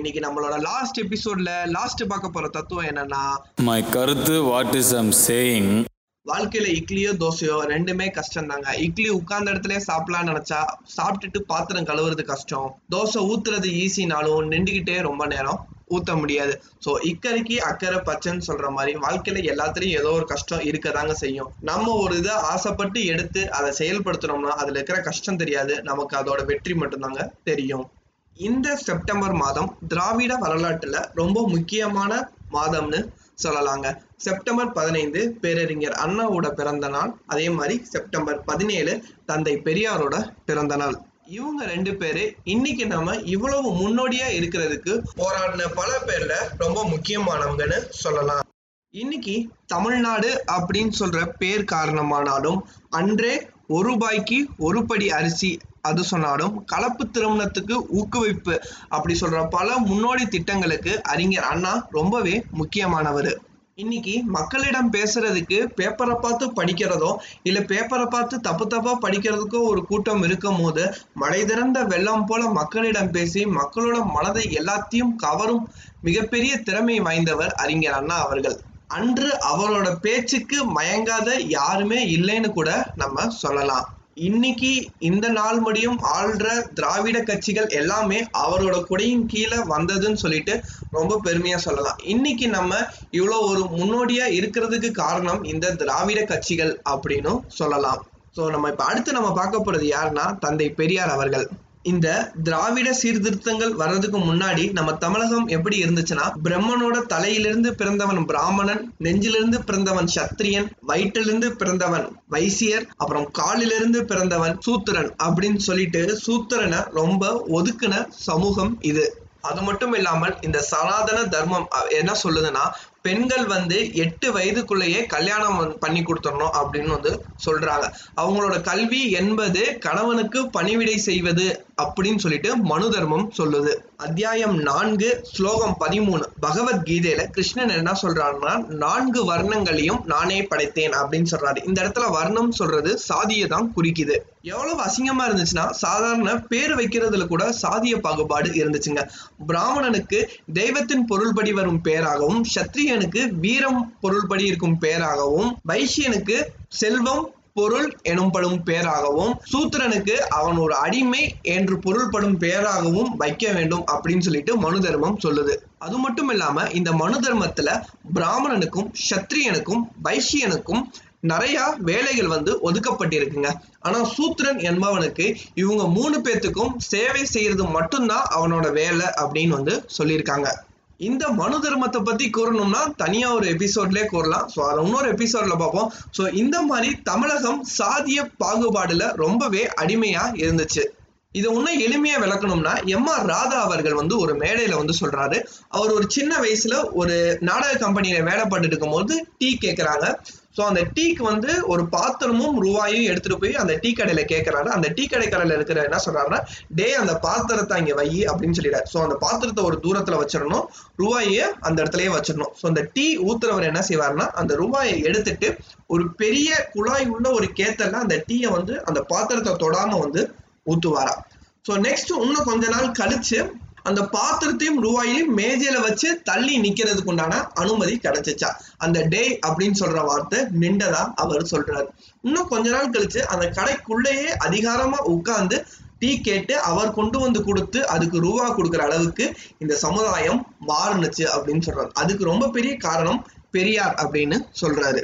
இன்னைக்கு நம்மளோட லாஸ்ட் எபிசோட்ல லாஸ்ட் பார்க்க போற தத்துவம் என்னன்னா மை கருத்து வாட் இஸ் ஐம் சேயிங் வாழ்க்கையில இட்லியோ தோசையோ ரெண்டுமே கஷ்டம் தாங்க இட்லி உட்கார்ந்த இடத்துல சாப்பிடலாம்னு நினைச்சா சாப்பிட்டுட்டு பாத்திரம் கழுவுறது கஷ்டம். தோசை ஊத்துறது ஈஸினாலும் நின்றுகிட்டே ரொம்ப நேரம் ஊத்த முடியாது. ஸோ இக்கரைக்கு அக்கறை பச்சைன்னு சொல்ற மாதிரி வாழ்க்கையில எல்லாத்துலயும் ஏதோ ஒரு கஷ்டம் இருக்கதாங்க செய்யும். நம்ம ஒரு இதை ஆசைப்பட்டு எடுத்து அதை செயல்படுத்துறோம்னா அதுல இருக்கிற கஷ்டம் தெரியாது. நமக்கு அதோட வெற்றி மட்டும்தாங்க தெரியும். இந்த செப்டம்பர் மாதம் திராவிட வரலாற்றுல ரொம்ப முக்கியமான மாதம்னு சொல்லலாங்க. செப்டம்பர் பதினைந்து பேரறிஞர் அண்ணாவோட பிறந்த நாள் அதே மாதிரி செப்டம்பர் பதினேழு தந்தை பெரியாரோட பிறந்த நாள். இவங்க ரெண்டு பேரு இன்னைக்கு நம்ம இவ்வளவு முன்னோடியா இருக்கிறதுக்கு போராடின பல பேர்ல ரொம்ப முக்கியமானவங்கன்னு சொல்லலாம். இன்னைக்கு தமிழ்நாடு அப்படின்னு சொல்ற பேர் காரணமானாலும் அன்றே ஒரு ரூபாய்க்கு ஒரு படி அரிசி அது சொன்னாலும் கலப்பு திருமணத்துக்கு ஊக்குவிப்பு அப்படி சொல்ற பல முன்னோடி திட்டங்களுக்கு அறிஞர் அண்ணா ரொம்பவே முக்கியமானவர். இன்னைக்கு மக்களிடம் பேசுறதுக்கு பேப்பரை பார்த்து படிக்கிறதோ இல்ல பேப்பரை பார்த்து தப்பு தப்பா படிக்கிறதுக்கோ ஒரு கூட்டம் இருக்கும் போது மழை திறந்த வெள்ளம் போல மக்களிடம் பேசி மக்களோட மனதை எல்லாத்தையும் கவரும் மிகப்பெரிய திறமை வாய்ந்தவர் அறிஞர் அண்ணா அவர்கள். அன்று அவரோட பேச்சுக்கு மயங்காத யாருமே இல்லைன்னு கூட நம்ம சொல்லலாம். இன்னைக்கு இந்த நாள் முடியும் ஆள்ற திராவிட கட்சிகள் எல்லாமே அவரோட குடையின் கீழே வந்ததுன்னு சொல்லிட்டு ரொம்ப பெருமையா சொல்லலாம். இன்னைக்கு நம்ம இவ்வளோ ஒரு முன்னோடியா இருக்கிறதுக்கு காரணம் இந்த திராவிட கட்சிகள் அப்படின்னு சொல்லலாம். ஸோ நம்ம இப்ப அடுத்து நம்ம பார்க்க போறது யாருன்னா தந்தை பெரியார் அவர்கள். இந்த திராவிட சீர்திருத்தங்கள் வர்றதுக்கு முன்னாடி நம்ம தமிழகம் எப்படி இருந்துச்சுன்னா பிரம்மனோட தலையிலிருந்து பிறந்தவன் பிராமணன் நெஞ்சிலிருந்து பிறந்தவன் சத்திரியன் வயிற்றிலிருந்து பிறந்தவன் வைசியர் அப்புறம் காலிலிருந்து பிறந்தவன் சூத்திரன் அப்படின்னு சொல்லிட்டு சூத்திரனை ரொம்ப ஒதுக்குன சமூகம் இது. அது மட்டும் இல்லாமல் இந்த சனாதன தர்மம் என்ன சொல்லுதுன்னா பெண்கள் வந்து எட்டு வயதுக்குள்ளேயே கல்யாணம் பண்ணி கொடுத்துடணும் அப்படின்னு வந்து சொல்றாங்க. அவங்களோட கல்வி என்பது கணவனுக்கு பணிவிடை செய்வது அப்படின்னு சொல்லிட்டு மனு தர்மம் சொல்லுது. அத்தியாயம் நான்கு ஸ்லோகம் பதிமூணு. பகவத்கீதையில கிருஷ்ணன் என்ன சொல்றாருன்னா நான்கு வர்ணங்களையும் நானே படைத்தேன் அப்படின்னு சொல்றாரு. இந்த இடத்துல வர்ணம் சொல்றது சாதியை தான் குறிக்குது. எவ்வளவு அசிங்கமா இருந்துச்சுன்னா சாதாரண பேர் வைக்கிறதுல கூட சாதிய பாகுபாடு இருந்துச்சுங்க. பிராமணனுக்கு தெய்வத்தின் பொருள்படி வரும் பேராகவும் வைசியனுக்கு வீரம் பொருள்படி இருக்கும் பெயராகவும் வைசியனுக்கு செல்வம் பொருள் எனும்படும் பெயராகவும் சூத்திரனுக்கு அவன் ஒரு அடிமை என்று பொருள்படும் பெயராகவும் வைக்க வேண்டும் அப்படின்னு சொல்லிட்டு மனு தர்மம் சொல்லுது. அது மட்டும் இல்லாம இந்த மனு தர்மத்துல பிராமணனுக்கும் சத்திரியனுக்கும் வைசியனுக்கும் நிறைய வேலைகள் வந்து ஒதுக்கப்பட்டிருக்குங்க. ஆனா சூத்திரன் என்பவனுக்கு இவங்க மூணு பேத்துக்கும் சேவை செய்யறது மட்டும்தான் அவனோட வேலை அப்படின்னு வந்து சொல்லியிருக்காங்க. இந்த மனு தர்மத்தை பத்தி கூறணும்னா தனியா ஒரு எபிசோட்லயே கூறலாம். ஸோ அதை இன்னொரு எபிசோட்ல பார்ப்போம். ஸோ இந்த மாதிரி தமிழகம் சாதிய பாகுபாடுல ரொம்பவே அடிமையா இருந்துச்சு. இதை இன்னும் எளிமையா விளக்கணும்னா எம் ஆர் ராதா அவர்கள் வந்து ஒரு மேடையில வந்து சொல்றாரு. அவர் ஒரு சின்ன வயசுல ஒரு நாடக கம்பெனியில வேலை பண்ணிட்டு இருக்கும்போது டீ கேட்கறாங்க ஸோ அந்த டீக்கு வந்து ஒரு பாத்திரமும் ரூபாயும் எடுத்துட்டு போய் அந்த டீ கடையில கேட்கறாரு அந்த டீ கடைக்காரல இருக்கிற என்ன சொல்றாருன்னா டே அந்த பாத்திரத்தை அங்கே வை அப்படின்னு சொல்லிடுறாரு ஸோ அந்த பாத்திரத்தை ஒரு தூரத்துல வச்சிடணும். ரூபாயை அந்த இடத்துலயே வச்சிடணும். ஸோ அந்த டீ ஊத்துறவர் என்ன செய்வாருன்னா அந்த ரூபாயை எடுத்துட்டு ஒரு பெரிய குழாய் உள்ள ஒரு கேத்தல்ல அந்த டீயை வந்து அந்த பாத்திரத்தை தொடாம வந்து ஊத்துவாரா ஸோ நெக்ஸ்ட் இன்னும் கொஞ்ச நாள் கழிச்சு அந்த பாத்திரத்தையும் ரூபாயிலையும் மேஜையில வச்சு தள்ளி நிக்கிறதுக்கு உண்டான அனுமதி கிடைச்சிச்சா? அந்த டே அப்படின்னு சொல்ற வார்த்தை நின்றதா அவர் சொல்றாரு. இன்னும் கொஞ்ச நாள் கழிச்சு அந்த கடைக்குள்ளேயே அதிகாரமா உட்கார்ந்து டீ கேட்டு அவர் கொண்டு வந்து கொடுத்து அதுக்கு ரூபா கொடுக்குற அளவுக்கு இந்த சமுதாயம் மாறுனுச்சு அப்படின்னு சொல்றாரு. அதுக்கு ரொம்ப பெரிய காரணம் பெரியார் அப்படின்னு சொல்றாரு.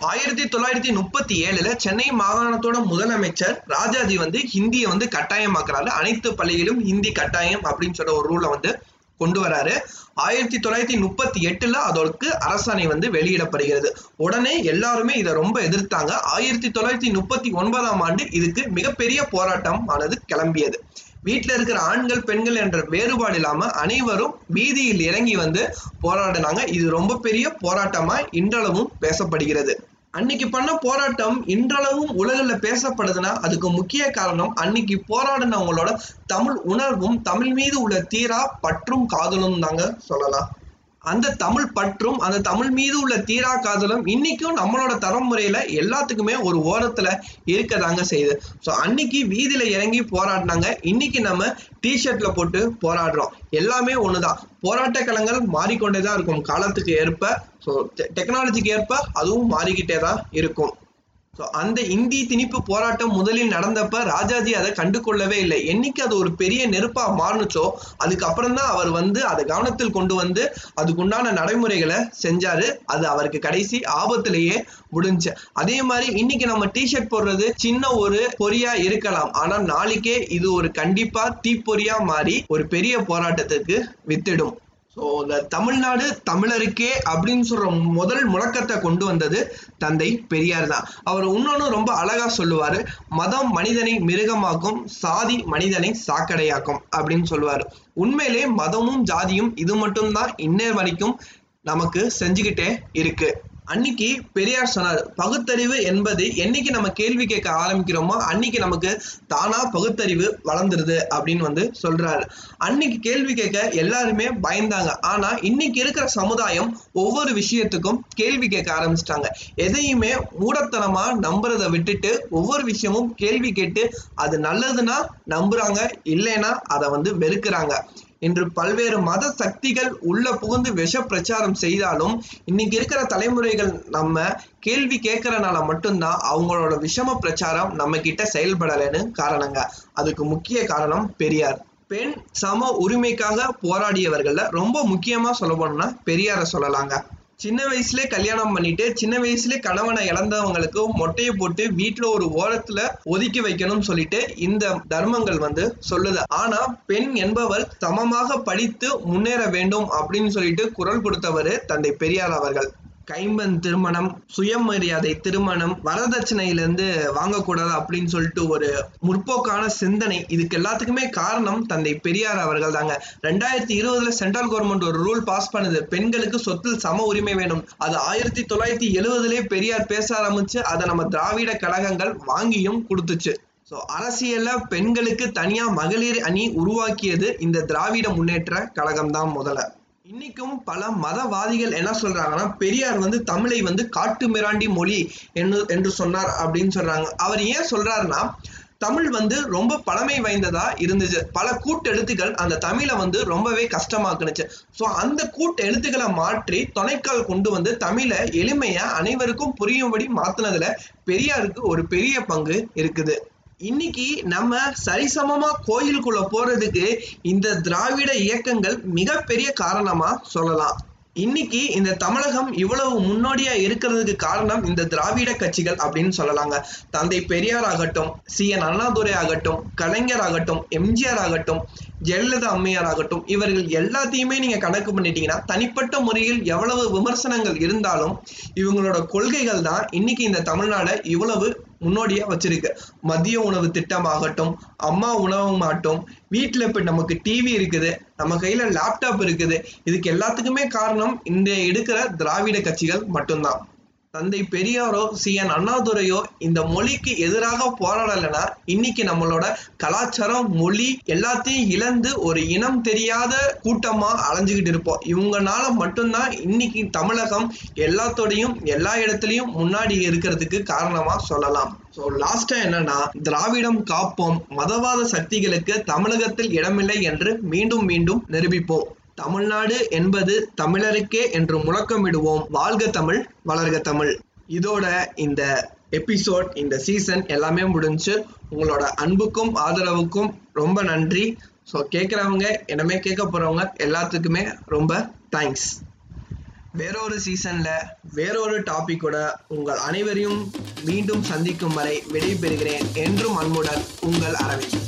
ஆயிரத்தி தொள்ளாயிரத்தி முப்பத்தி ஏழுல சென்னை மாகாணத்தோட முதலமைச்சர் ராஜாஜி வந்து ஹிந்தியை வந்து கட்டாயமாக்குறாரு. அனைத்து பள்ளிகளிலும் ஹிந்தி கட்டாயம் அப்படின்னு சொல்ற ஒரு ரூலை வந்து கொண்டு வராரு. ஆயிரத்தி தொள்ளாயிரத்தி முப்பத்தி எட்டுல அதற்கு அரசாணை வந்து வெளியிடப்படுகிறது. உடனே எல்லாருமே இதை ரொம்ப எதிர்த்தாங்க. ஆயிரத்தி தொள்ளாயிரத்தி முப்பத்தி ஒன்பதாம் ஆண்டு இதுக்கு மிகப்பெரிய போராட்டம் ஆனது கிளம்பியது. வீட்டுல இருக்கிற ஆண்கள் பெண்கள் என்ற வேறுபாடு இல்லாம அனைவரும் வீதியில் இறங்கி வந்து போராடினாங்க. இது ரொம்ப பெரிய போராட்டமா இன்றளவும் பேசப்படுகிறது. அன்னைக்கு பண்ண போராட்டம் இன்றளவும் உலகில் பேசப்படுதுன்னா அதுக்கு முக்கிய காரணம் அன்னைக்கு போராடினவங்களோட தமிழ் உணர்வும் தமிழ் மீது உள்ள தீரா பற்றும் காதலும் தாங்க சொல்லலாம். அந்த தமிழ் பற்றும் அந்த தமிழ் மீது உள்ள தீரா காதலும் இன்னைக்கும் நம்மளோட தலைமுறையில எல்லாத்துக்குமே ஒரு ஓரத்துல இருக்கதாங்க செய்யுது. ஸோ அன்னைக்கு வீதியில இறங்கி போராடினாங்க. இன்னைக்கு நம்ம டிஷர்ட்ல போட்டு போராடுறோம். எல்லாமே ஒண்ணுதான். போராட்ட களங்கள் மாறிக்கொண்டே தான் இருக்கும். காலத்துக்கு ஏற்ப ஸோ டெக்னாலஜிக்கு ஏற்ப அதுவும் மாறிக்கிட்டே தான் இருக்கும். ஸோ அந்த இந்தி திணிப்பு போராட்டம் முதலில் நடந்தப்ப ராஜாஜி அதை கண்டு கொள்ளவே இல்லை. என்னைக்கு அது ஒரு பெரிய நெருப்பா மாறுனுச்சோ அதுக்கப்புறம் தான் அவர் வந்து அதை கவனத்தில் கொண்டு வந்து அதுக்குண்டான நடைமுறைகளை செஞ்சாரு. அது அவருக்கு கடைசி ஆபத்திலேயே முடிஞ்சு. அதே மாதிரி இன்னைக்கு நம்ம டிஷர்ட் போடுறது சின்ன ஒரு பொறியா இருக்கலாம். ஆனா நாளைக்கே இது ஒரு கண்டிப்பா தீப்பொறியா மாறி ஒரு பெரிய போராட்டத்துக்கு வித்திடும். ஸோ இந்த தமிழ்நாடு தமிழருக்கே அப்படின்னு சொல்ற முதல் முழக்கத்தை கொண்டு வந்தது தந்தை பெரியார் தான். அவர் இன்னொன்னு ரொம்ப அழகா சொல்லுவாரு மதம் மனிதனை மிருகமாக்கும் சாதி மனிதனை சாக்கடையாக்கும் அப்படின்னு சொல்லுவாரு. உண்மையிலே மதமும் ஜாதியும் இது மட்டும்தான் இன்ன வரைக்கும் நமக்கு செஞ்சுக்கிட்டே இருக்கு. அன்னைக்கு பெரியார் சொன்னார் பகுத்தறிவு என்பது என்னைக்கு நம்ம கேள்வி கேட்க ஆரம்பிக்கிறோமோ அன்னைக்கு நமக்கு தானா பகுத்தறிவு வளர்ந்துருது அப்படின்னு வந்து சொல்றாரு. அன்னைக்கு கேள்வி கேட்க எல்லாருமே பயந்தாங்க. ஆனா இன்னைக்கு இருக்கிற சமுதாயம் ஒவ்வொரு விஷயத்துக்கும் கேள்வி கேட்க ஆரம்பிச்சிட்டாங்க. எதையுமே மூடத்தனமா நம்புறதை விட்டுட்டு ஒவ்வொரு விஷயமும் கேள்வி கேட்டு அது நல்லதுன்னா நம்புறாங்க இல்லைன்னா அதை வந்து வெறுக்கிறாங்க. இன்று பல்வேறு மத சக்திகள் உள்ள புகுந்து விஷ பிரச்சாரம் செய்தாலும் இன்னைக்கு இருக்கிற தலைமுறைகள் நம்ம கேள்வி கேட்கறனால மட்டும்தான் அவங்களோட விஷம பிரச்சாரம் நம்ம கிட்ட செயல்படலைன்னு காரணங்க. அதுக்கு முக்கிய காரணம் பெரியார். பெண் சம உரிமைக்காக போராடியவர்கள்ல ரொம்ப முக்கியமா சொல்ல போனோம்னா பெரியாரை சொல்லலாங்க. சின்ன வயசுலயே கல்யாணம் பண்ணிட்டு சின்ன வயசுலயே கணவனை இழந்தவங்களுக்கு மொட்டையை போட்டு வீட்டுல ஒரு ஓரத்துல ஒதுக்கி வைக்கணும்னு சொல்லிட்டு இந்த தர்மங்கள் வந்து சொல்லுது. ஆனா பெண் என்பவள் சமமாக படித்து முன்னேற வேண்டும் அப்படின்னு சொல்லிட்டு குரல் கொடுத்தவர் தந்தை பெரியார் அவர்கள். கைம்பன் திருமணம் சுயமரியாதை திருமணம் வரதட்சணையிலிருந்து வாங்கக்கூடாது அப்படின்னு சொல்லிட்டு ஒரு முற்போக்கான சிந்தனை. இதுக்கு எல்லாத்துக்குமே காரணம் தந்தை பெரியார் அவர்கள் தாங்க. ரெண்டாயிரத்தி இருபதுல சென்ட்ரல் கவர்மெண்ட் ஒரு ரூல் பாஸ் பண்ணுது. பெண்களுக்கு சொத்தில் சம உரிமை வேணும். அது ஆயிரத்தி தொள்ளாயிரத்தி எழுவதுலயே பெரியார் பேச ஆரம்பிச்சு அதை நம்ம திராவிட கழகங்கள் வாங்கியும் கொடுத்துச்சு. ஸோ அரசியல்ல பெண்களுக்கு தனியா மகளிர் அணி உருவாக்கியது இந்த திராவிட முன்னேற்ற கழகம் தான் முதல்ல. இன்னைக்கும் பல மதவாதிகள் என்ன சொல்றாங்கன்னா பெரியார் வந்து தமிழை வந்து காட்டு மிராண்டி மொழி என்று என்று சொன்னார் அப்படின்னு சொல்றாங்க. அவர் ஏன் சொல்றாருன்னா தமிழ் வந்து ரொம்ப பழமை வாய்ந்ததா இருந்துச்சு. பல கூட்டெழுத்துக்கள் அந்த தமிழை வந்து ரொம்பவே கஷ்டமாக்குனுச்சு. ஸோ அந்த கூட்டெழுத்துக்களை மாற்றி துணைக்கால் கொண்டு வந்து தமிழை எளிமையா அனைவருக்கும் புரியும்படி மாத்தினதுல பெரியாருக்கு ஒரு பெரிய பங்கு இருக்குது. இன்னைக்கு நம்ம சரிசமமா கோயிலுக்குள்ள போறதுக்கு இந்த திராவிட இயக்கங்கள் மிகப்பெரிய காரணமா சொல்லலாம். இன்னைக்கு இந்த தமிழகம் இவ்வளவு முன்னோடியா இருக்கிறதுக்கு காரணம் இந்த திராவிட கட்சிகள் அப்படின்னு சொல்லலாங்க. தந்தை பெரியார் ஆகட்டும் சி. என். அண்ணாதுரை ஆகட்டும் கலைஞர் ஆகட்டும் எம்ஜிஆர் ஆகட்டும் ஜெயலலிதா அம்மையார் ஆகட்டும் இவர்கள் எல்லாத்தையுமே நீங்க கணக்கு பண்ணிட்டீங்கன்னா தனிப்பட்ட முறையில் எவ்வளவு விமர்சனங்கள் இருந்தாலும் இவங்களோட கொள்கைகள் தான் இன்னைக்கு இந்த தமிழ்நாடை இவ்வளவு முன்னோடியா வச்சிருக்கு. மதிய உணவு திட்டம் ஆகட்டும் அம்மா உணவு மாட்டும் வீட்டுல இப்ப நமக்கு டிவி இருக்குது நம்ம கையில லேப்டாப் இருக்குது. இதுக்கு எல்லாத்துக்குமே காரணம் இந்த எடுக்கிற திராவிட கட்சிகள் மட்டும்தான். தந்தை பெரியாரோ சி. என். அண்ணாதுரையோ இந்த மொழிக்கு எதிராக போராடலைன்னா இன்னைக்கு நம்மளோட கலாச்சாரம் மொழி எல்லாத்தையும் இழந்து ஒரு இனம் தெரியாத கூட்டமா அலைஞ்சுக்கிட்டு இருப்போம். இவங்கனால மட்டும்தான் இன்னைக்கு தமிழகம் எல்லாத்தோடையும் எல்லா இடத்துலயும் முன்னாடி இருக்கிறதுக்கு காரணமா சொல்லலாம். ஸோ லாஸ்டா என்னன்னா திராவிடம் காப்போம் மதவாத சக்திகளுக்கு தமிழகத்தில் இடமில்லை என்று மீண்டும் மீண்டும் நிரூபிப்போம். தமிழ்நாடு என்பது தமிழருக்கே என்று முழக்கமிடுவோம். வாழ்க தமிழ் வளர்க தமிழ். இதோட இந்த எபிசோட் இந்த சீசன் எல்லாமே முடிஞ்சு உங்களோட அன்புக்கும் ஆதரவுக்கும் ரொம்ப நன்றி. ஸோ கேட்குறவங்க என்னமே கேட்க போகிறவங்க எல்லாத்துக்குமே ரொம்ப தேங்க்ஸ் வேறொரு சீசனில் வேறொரு டாப்பிக்கோட உங்கள் அனைவரையும் மீண்டும் சந்திக்கும் வரை விடைபெறுகிறேன் என்றும் அன்புடன் உங்கள் அரவிந்த்.